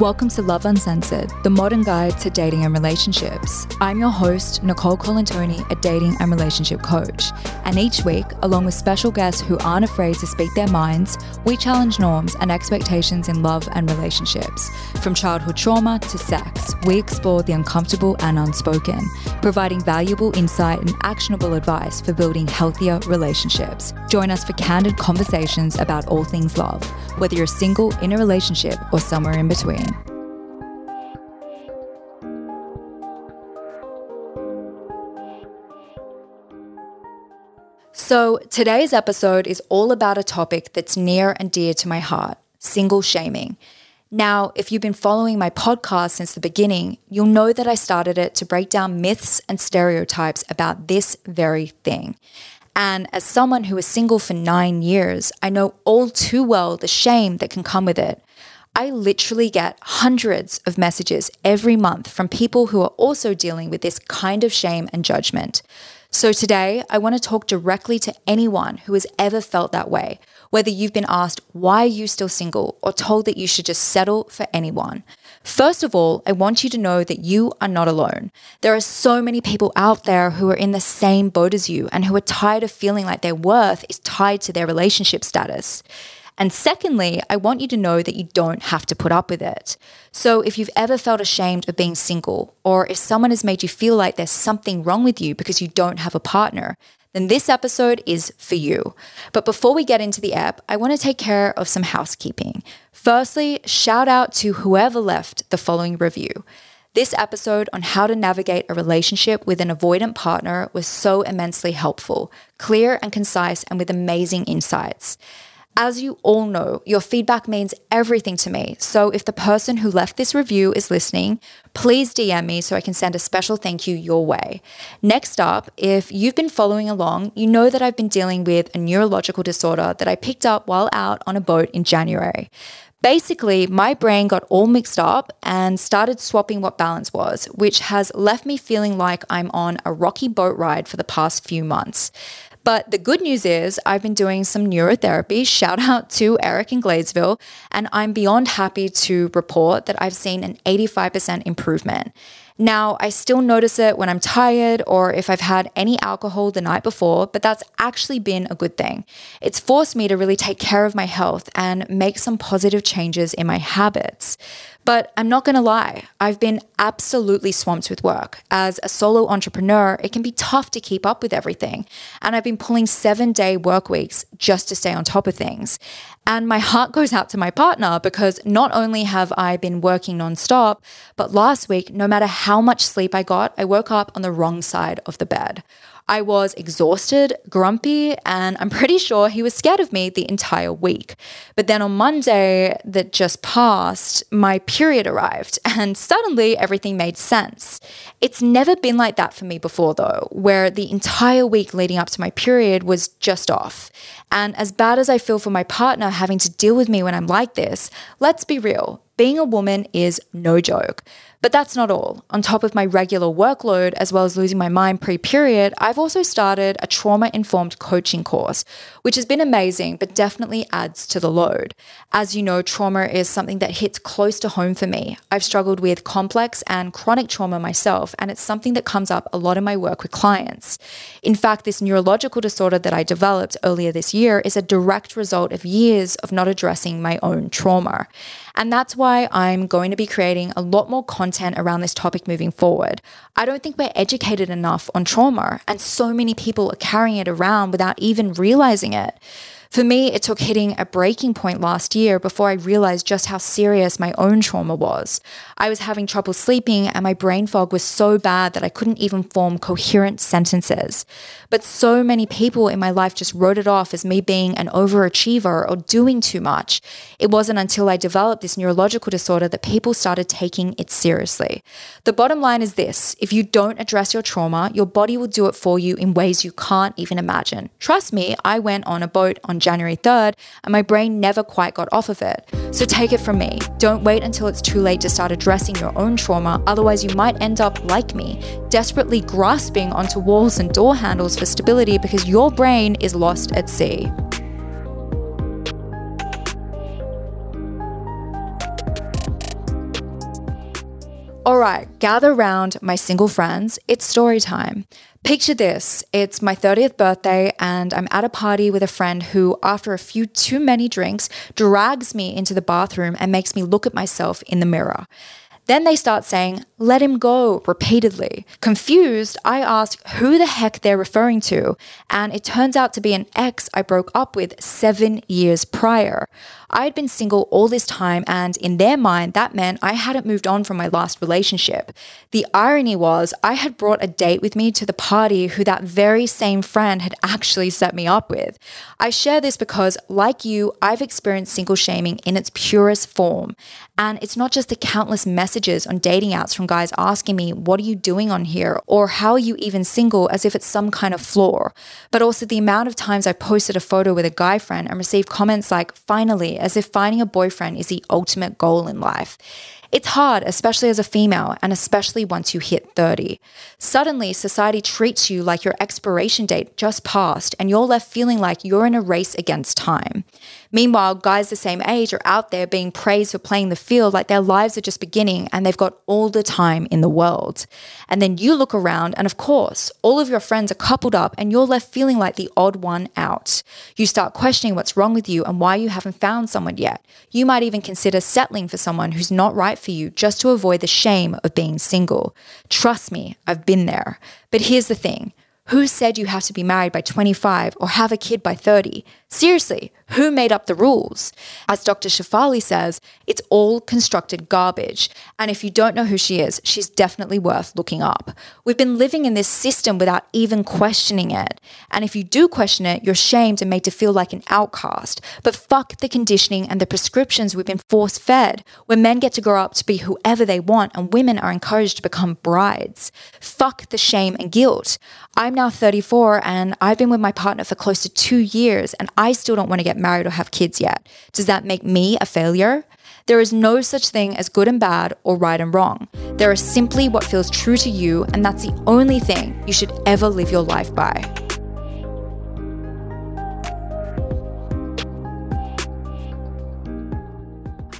Welcome to Love Uncensored, the modern guide to dating and relationships. I'm your host, Nicole Colantoni, a dating and relationship coach. And each week, along with special guests who aren't afraid to speak their minds, we challenge norms and expectations in love and relationships. From childhood trauma to sex, we explore the uncomfortable and unspoken, providing valuable insight and actionable advice for building healthier relationships. Join us for candid conversations about all things love, whether you're single, in a relationship, or somewhere in between. So, today's episode is all about a topic that's near and dear to my heart single shaming. Now, if you've been following my podcast since the beginning, you'll know that I started it to break down myths and stereotypes about this very thing. And as someone who was single for nine years, I know all too well the shame that can come with it. I literally get hundreds of messages every month from people who are also dealing with this kind of shame and judgment. So today, I want to talk directly to anyone who has ever felt that way, whether you've been asked, why are you still single, or told that you should just settle for anyone. First of all, I want you to know that you are not alone. There are so many people out there who are in the same boat as you and who are tired of feeling like their worth is tied to their relationship status. And secondly, I want you to know that you don't have to put up with it. So if you've ever felt ashamed of being single, or if someone has made you feel like there's something wrong with you because you don't have a partner, then this episode is for you. But before we get into the app, I want to take care of some housekeeping. Firstly, shout out to whoever left the following review. This episode on how to navigate a relationship with an avoidant partner was so immensely helpful, clear and concise, and with amazing insights. As you all know, your feedback means everything to me. So if the person who left this review is listening, please DM me so I can send a special thank you your way. Next up, if you've been following along, you know that I've been dealing with a neurological disorder that I picked up while out on a boat in January. Basically, my brain got all mixed up and started swapping what balance was, which has left me feeling like I'm on a rocky boat ride for the past few months. But the good news is, I've been doing some neurotherapy. Shout out to Eric in Gladesville. And I'm beyond happy to report that I've seen an 85% improvement. Now, I still notice it when I'm tired or if I've had any alcohol the night before, but that's actually been a good thing. It's forced me to really take care of my health and make some positive changes in my habits. But I'm not going to lie, I've been absolutely swamped with work. As a solo entrepreneur, it can be tough to keep up with everything. And I've been pulling seven day work weeks just to stay on top of things. And my heart goes out to my partner because not only have I been working nonstop, but last week, no matter how much sleep I got, I woke up on the wrong side of the bed. I was exhausted, grumpy, and I'm pretty sure he was scared of me the entire week. But then on Monday that just passed, my period arrived, and suddenly everything made sense. It's never been like that for me before, though, where the entire week leading up to my period was just off. And as bad as I feel for my partner having to deal with me when I'm like this, let's be real being a woman is no joke. But that's not all. On top of my regular workload, as well as losing my mind pre period, I've also started a trauma informed coaching course, which has been amazing, but definitely adds to the load. As you know, trauma is something that hits close to home for me. I've struggled with complex and chronic trauma myself, and it's something that comes up a lot in my work with clients. In fact, this neurological disorder that I developed earlier this year is a direct result of years of not addressing my own trauma. And that's why I'm going to be creating a lot more content around this topic moving forward. I don't think we're educated enough on trauma, and so many people are carrying it around without even realizing it. For me, it took hitting a breaking point last year before I realized just how serious my own trauma was. I was having trouble sleeping, and my brain fog was so bad that I couldn't even form coherent sentences. But so many people in my life just wrote it off as me being an overachiever or doing too much. It wasn't until I developed this neurological disorder that people started taking it seriously. The bottom line is this if you don't address your trauma, your body will do it for you in ways you can't even imagine. Trust me, I went on a boat on January 3rd, and my brain never quite got off of it. So take it from me. Don't wait until it's too late to start addressing your own trauma, otherwise, you might end up like me, desperately grasping onto walls and door handles for stability because your brain is lost at sea. All right, gather round, my single friends. It's story time. Picture this it's my 30th birthday, and I'm at a party with a friend who, after a few too many drinks, drags me into the bathroom and makes me look at myself in the mirror. Then they start saying, let him go, repeatedly. Confused, I ask who the heck they're referring to, and it turns out to be an ex I broke up with seven years prior. I had been single all this time, and in their mind, that meant I hadn't moved on from my last relationship. The irony was, I had brought a date with me to the party who that very same friend had actually set me up with. I share this because, like you, I've experienced single shaming in its purest form. And it's not just the countless messages on dating apps from guys asking me, What are you doing on here? or How are you even single? as if it's some kind of flaw, but also the amount of times I posted a photo with a guy friend and received comments like, Finally, as if finding a boyfriend is the ultimate goal in life. It's hard, especially as a female, and especially once you hit 30. Suddenly, society treats you like your expiration date just passed, and you're left feeling like you're in a race against time. Meanwhile, guys the same age are out there being praised for playing the field like their lives are just beginning and they've got all the time in the world. And then you look around, and of course, all of your friends are coupled up, and you're left feeling like the odd one out. You start questioning what's wrong with you and why you haven't found someone yet. You might even consider settling for someone who's not right for you just to avoid the shame of being single. Trust me, I've been there. But here's the thing who said you have to be married by 25 or have a kid by 30? Seriously, who made up the rules? As Dr. Shefali says, it's all constructed garbage. And if you don't know who she is, she's definitely worth looking up. We've been living in this system without even questioning it. And if you do question it, you're shamed and made to feel like an outcast. But fuck the conditioning and the prescriptions we've been force fed, where men get to grow up to be whoever they want and women are encouraged to become brides. Fuck the shame and guilt. I'm now 34 and I've been with my partner for close to two years and I still don't want to get married or have kids yet. Does that make me a failure? There is no such thing as good and bad or right and wrong. There is simply what feels true to you, and that's the only thing you should ever live your life by.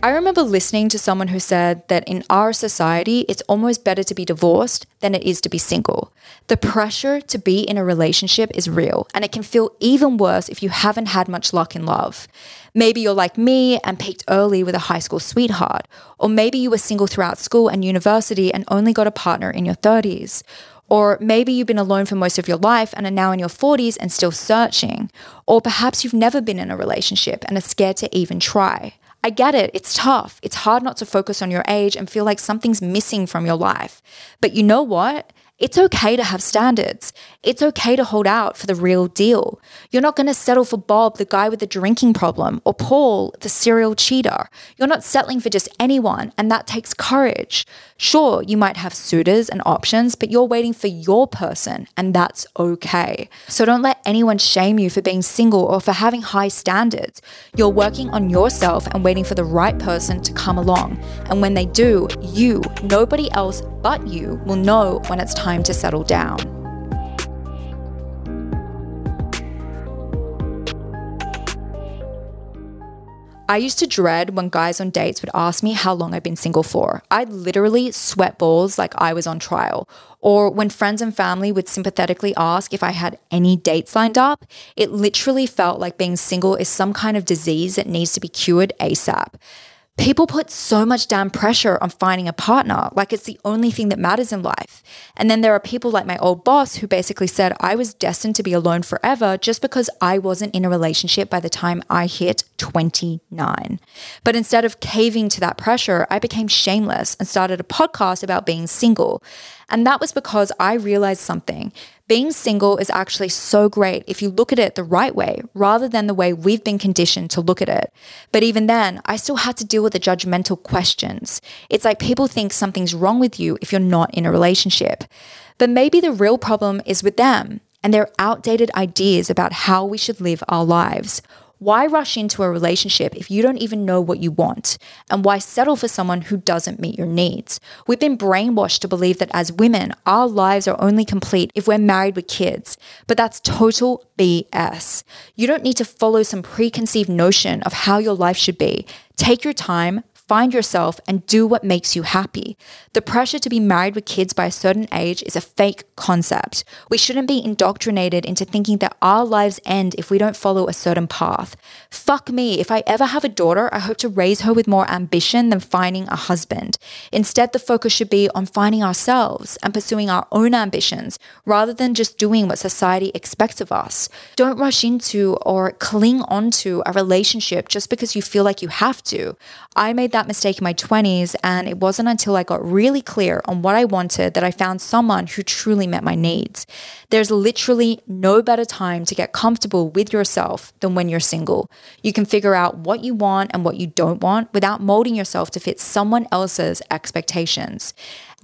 I remember listening to someone who said that in our society, it's almost better to be divorced than it is to be single. The pressure to be in a relationship is real, and it can feel even worse if you haven't had much luck in love. Maybe you're like me and peaked early with a high school sweetheart, or maybe you were single throughout school and university and only got a partner in your 30s. Or maybe you've been alone for most of your life and are now in your 40s and still searching. Or perhaps you've never been in a relationship and are scared to even try. I get it. It's tough. It's hard not to focus on your age and feel like something's missing from your life. But you know what? It's okay to have standards. It's okay to hold out for the real deal. You're not going to settle for Bob, the guy with the drinking problem, or Paul, the serial cheater. You're not settling for just anyone, and that takes courage. Sure, you might have suitors and options, but you're waiting for your person, and that's okay. So don't let anyone shame you for being single or for having high standards. You're working on yourself and waiting for the right person to come along. And when they do, you, nobody else but you, will know when it's time to settle down. I used to dread when guys on dates would ask me how long I'd been single for. I'd literally sweat balls like I was on trial. Or when friends and family would sympathetically ask if I had any dates lined up, it literally felt like being single is some kind of disease that needs to be cured ASAP. People put so much damn pressure on finding a partner, like it's the only thing that matters in life. And then there are people like my old boss who basically said I was destined to be alone forever just because I wasn't in a relationship by the time I hit 29. But instead of caving to that pressure, I became shameless and started a podcast about being single. And that was because I realized something. Being single is actually so great if you look at it the right way rather than the way we've been conditioned to look at it. But even then, I still had to deal with the judgmental questions. It's like people think something's wrong with you if you're not in a relationship. But maybe the real problem is with them and their outdated ideas about how we should live our lives. Why rush into a relationship if you don't even know what you want? And why settle for someone who doesn't meet your needs? We've been brainwashed to believe that as women, our lives are only complete if we're married with kids. But that's total BS. You don't need to follow some preconceived notion of how your life should be. Take your time, find yourself, and do what makes you happy. The pressure to be married with kids by a certain age is a fake concept. We shouldn't be indoctrinated into thinking that our lives end if we don't follow a certain path. Fuck me, if I ever have a daughter, I hope to raise her with more ambition than finding a husband. Instead, the focus should be on finding ourselves and pursuing our own ambitions rather than just doing what society expects of us. Don't rush into or cling onto a relationship just because you feel like you have to. I made that mistake in my 20s, and it wasn't until I got really clear on what I wanted that I found someone who truly met my needs. There's literally no better time to get comfortable with yourself than when you're single. You can figure out what you want and what you don't want without molding yourself to fit someone else's expectations.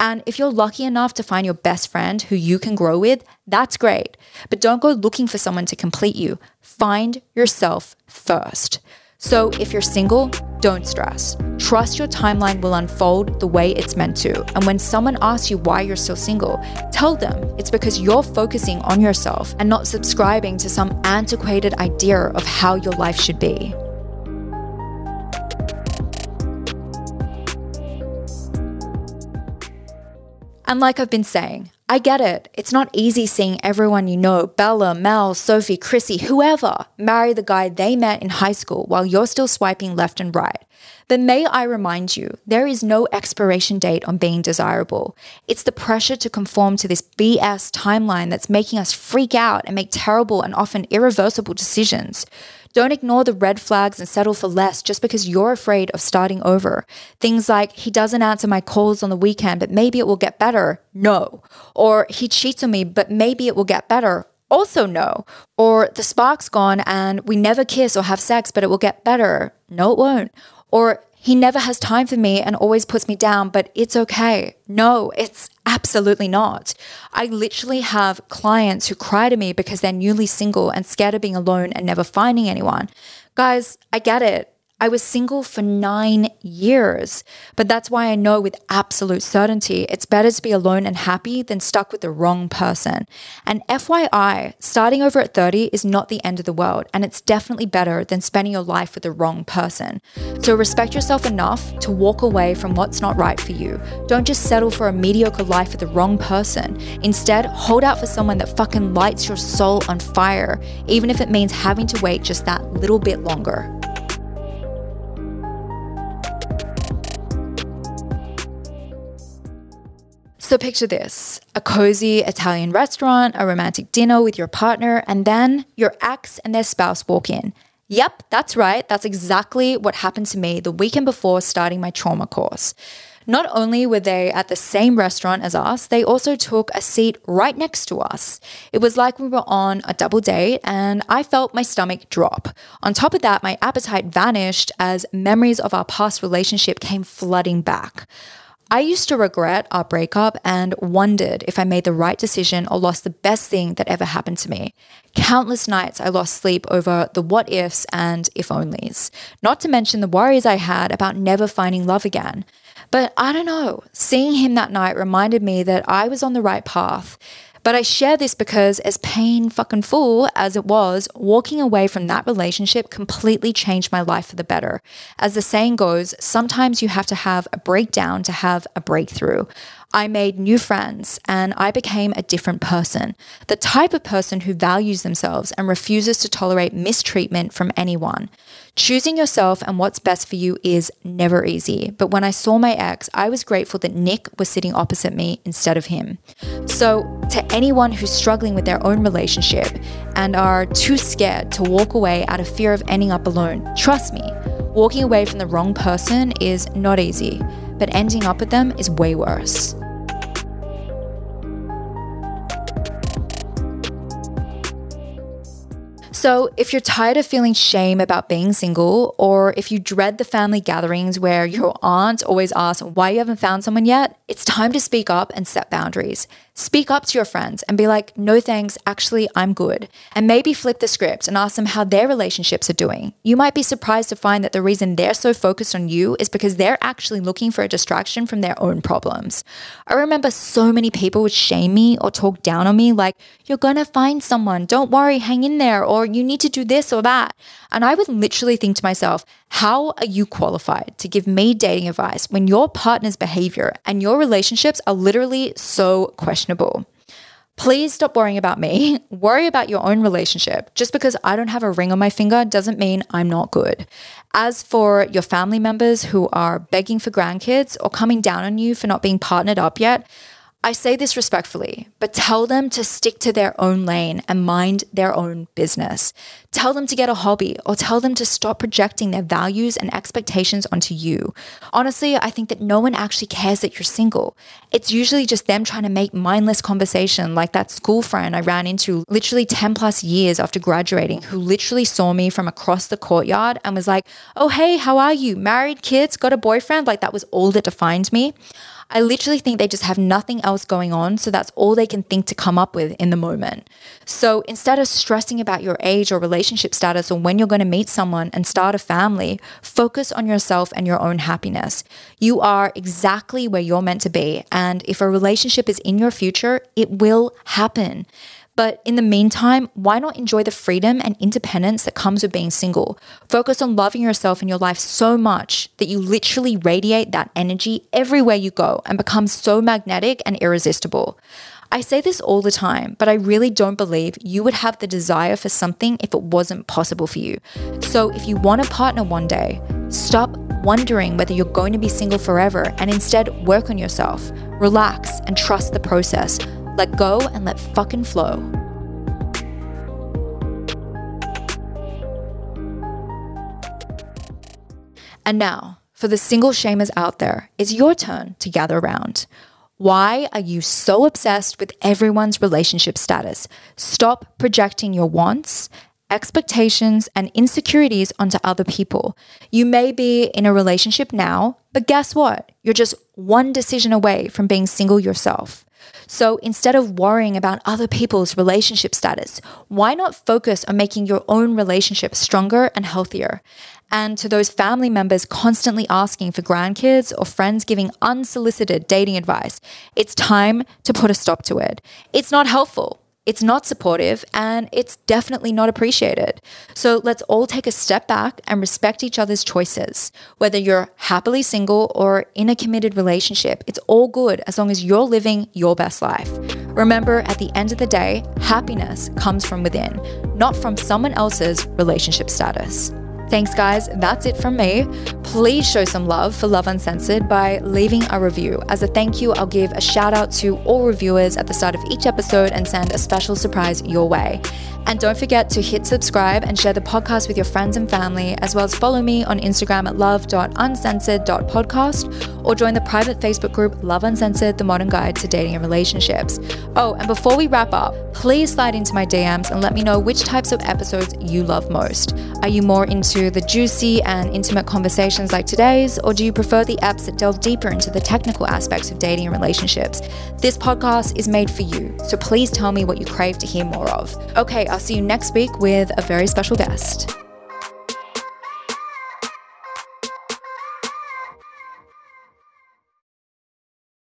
And if you're lucky enough to find your best friend who you can grow with, that's great. But don't go looking for someone to complete you. Find yourself first. So if you're single, don't stress. Trust your timeline will unfold the way it's meant to. And when someone asks you why you're still single, tell them it's because you're focusing on yourself and not subscribing to some antiquated idea of how your life should be. And like I've been saying, I get it. It's not easy seeing everyone you know, Bella, Mel, Sophie, Chrissy, whoever, marry the guy they met in high school while you're still swiping left and right. But may I remind you, there is no expiration date on being desirable. It's the pressure to conform to this BS timeline that's making us freak out and make terrible and often irreversible decisions. Don't ignore the red flags and settle for less just because you're afraid of starting over. Things like, he doesn't answer my calls on the weekend, but maybe it will get better. No. Or he cheats on me, but maybe it will get better. Also, no. Or the spark's gone and we never kiss or have sex, but it will get better. No, it won't. Or he never has time for me and always puts me down, but it's okay. No, it's absolutely not. I literally have clients who cry to me because they're newly single and scared of being alone and never finding anyone. Guys, I get it. I was single for nine years, but that's why I know with absolute certainty it's better to be alone and happy than stuck with the wrong person. And FYI, starting over at 30 is not the end of the world, and it's definitely better than spending your life with the wrong person. So respect yourself enough to walk away from what's not right for you. Don't just settle for a mediocre life with the wrong person. Instead, hold out for someone that fucking lights your soul on fire, even if it means having to wait just that little bit longer. So picture this a cozy Italian restaurant, a romantic dinner with your partner, and then your ex and their spouse walk in. Yep, that's right. That's exactly what happened to me the weekend before starting my trauma course. Not only were they at the same restaurant as us, they also took a seat right next to us. It was like we were on a double date, and I felt my stomach drop. On top of that, my appetite vanished as memories of our past relationship came flooding back. I used to regret our breakup and wondered if I made the right decision or lost the best thing that ever happened to me. Countless nights I lost sleep over the what ifs and if onlys, not to mention the worries I had about never finding love again. But I don't know, seeing him that night reminded me that I was on the right path but I share this because, as pain fucking full as it was, walking away from that relationship completely changed my life for the better. As the saying goes, sometimes you have to have a breakdown to have a breakthrough. I made new friends and I became a different person, the type of person who values themselves and refuses to tolerate mistreatment from anyone. Choosing yourself and what's best for you is never easy, but when I saw my ex, I was grateful that Nick was sitting opposite me instead of him. So, to anyone who's struggling with their own relationship and are too scared to walk away out of fear of ending up alone, trust me, walking away from the wrong person is not easy, but ending up with them is way worse. So, if you're tired of feeling shame about being single, or if you dread the family gatherings where your aunt always asks why you haven't found someone yet, it's time to speak up and set boundaries. Speak up to your friends and be like, no thanks, actually, I'm good. And maybe flip the script and ask them how their relationships are doing. You might be surprised to find that the reason they're so focused on you is because they're actually looking for a distraction from their own problems. I remember so many people would shame me or talk down on me, like, you're gonna find someone, don't worry, hang in there, or you need to do this or that. And I would literally think to myself, how are you qualified to give me dating advice when your partner's behavior and your relationships are literally so questionable? Please stop worrying about me. Worry about your own relationship. Just because I don't have a ring on my finger doesn't mean I'm not good. As for your family members who are begging for grandkids or coming down on you for not being partnered up yet, I say this respectfully, but tell them to stick to their own lane and mind their own business. Tell them to get a hobby or tell them to stop projecting their values and expectations onto you. Honestly, I think that no one actually cares that you're single. It's usually just them trying to make mindless conversation, like that school friend I ran into literally 10 plus years after graduating, who literally saw me from across the courtyard and was like, Oh, hey, how are you? Married, kids, got a boyfriend? Like that was all that defined me. I literally think they just have nothing else going on. So that's all they can think to come up with in the moment. So instead of stressing about your age or relationship status or when you're going to meet someone and start a family, focus on yourself and your own happiness. You are exactly where you're meant to be. And if a relationship is in your future, it will happen. But in the meantime, why not enjoy the freedom and independence that comes with being single? Focus on loving yourself and your life so much that you literally radiate that energy everywhere you go and become so magnetic and irresistible. I say this all the time, but I really don't believe you would have the desire for something if it wasn't possible for you. So if you want a partner one day, stop wondering whether you're going to be single forever and instead work on yourself, relax, and trust the process. Let go and let fucking flow. And now, for the single shamers out there, it's your turn to gather around. Why are you so obsessed with everyone's relationship status? Stop projecting your wants, expectations, and insecurities onto other people. You may be in a relationship now, but guess what? You're just one decision away from being single yourself. So instead of worrying about other people's relationship status, why not focus on making your own relationship stronger and healthier? And to those family members constantly asking for grandkids or friends giving unsolicited dating advice, it's time to put a stop to it. It's not helpful. It's not supportive and it's definitely not appreciated. So let's all take a step back and respect each other's choices. Whether you're happily single or in a committed relationship, it's all good as long as you're living your best life. Remember, at the end of the day, happiness comes from within, not from someone else's relationship status. Thanks, guys. That's it from me. Please show some love for Love Uncensored by leaving a review. As a thank you, I'll give a shout out to all reviewers at the start of each episode and send a special surprise your way. And don't forget to hit subscribe and share the podcast with your friends and family, as well as follow me on Instagram at love.uncensored.podcast or join the private Facebook group Love Uncensored, the modern guide to dating and relationships. Oh, and before we wrap up, please slide into my DMs and let me know which types of episodes you love most. Are you more into the juicy and intimate conversations like today's, or do you prefer the apps that delve deeper into the technical aspects of dating and relationships? This podcast is made for you, so please tell me what you crave to hear more of. Okay, I'll see you next week with a very special guest.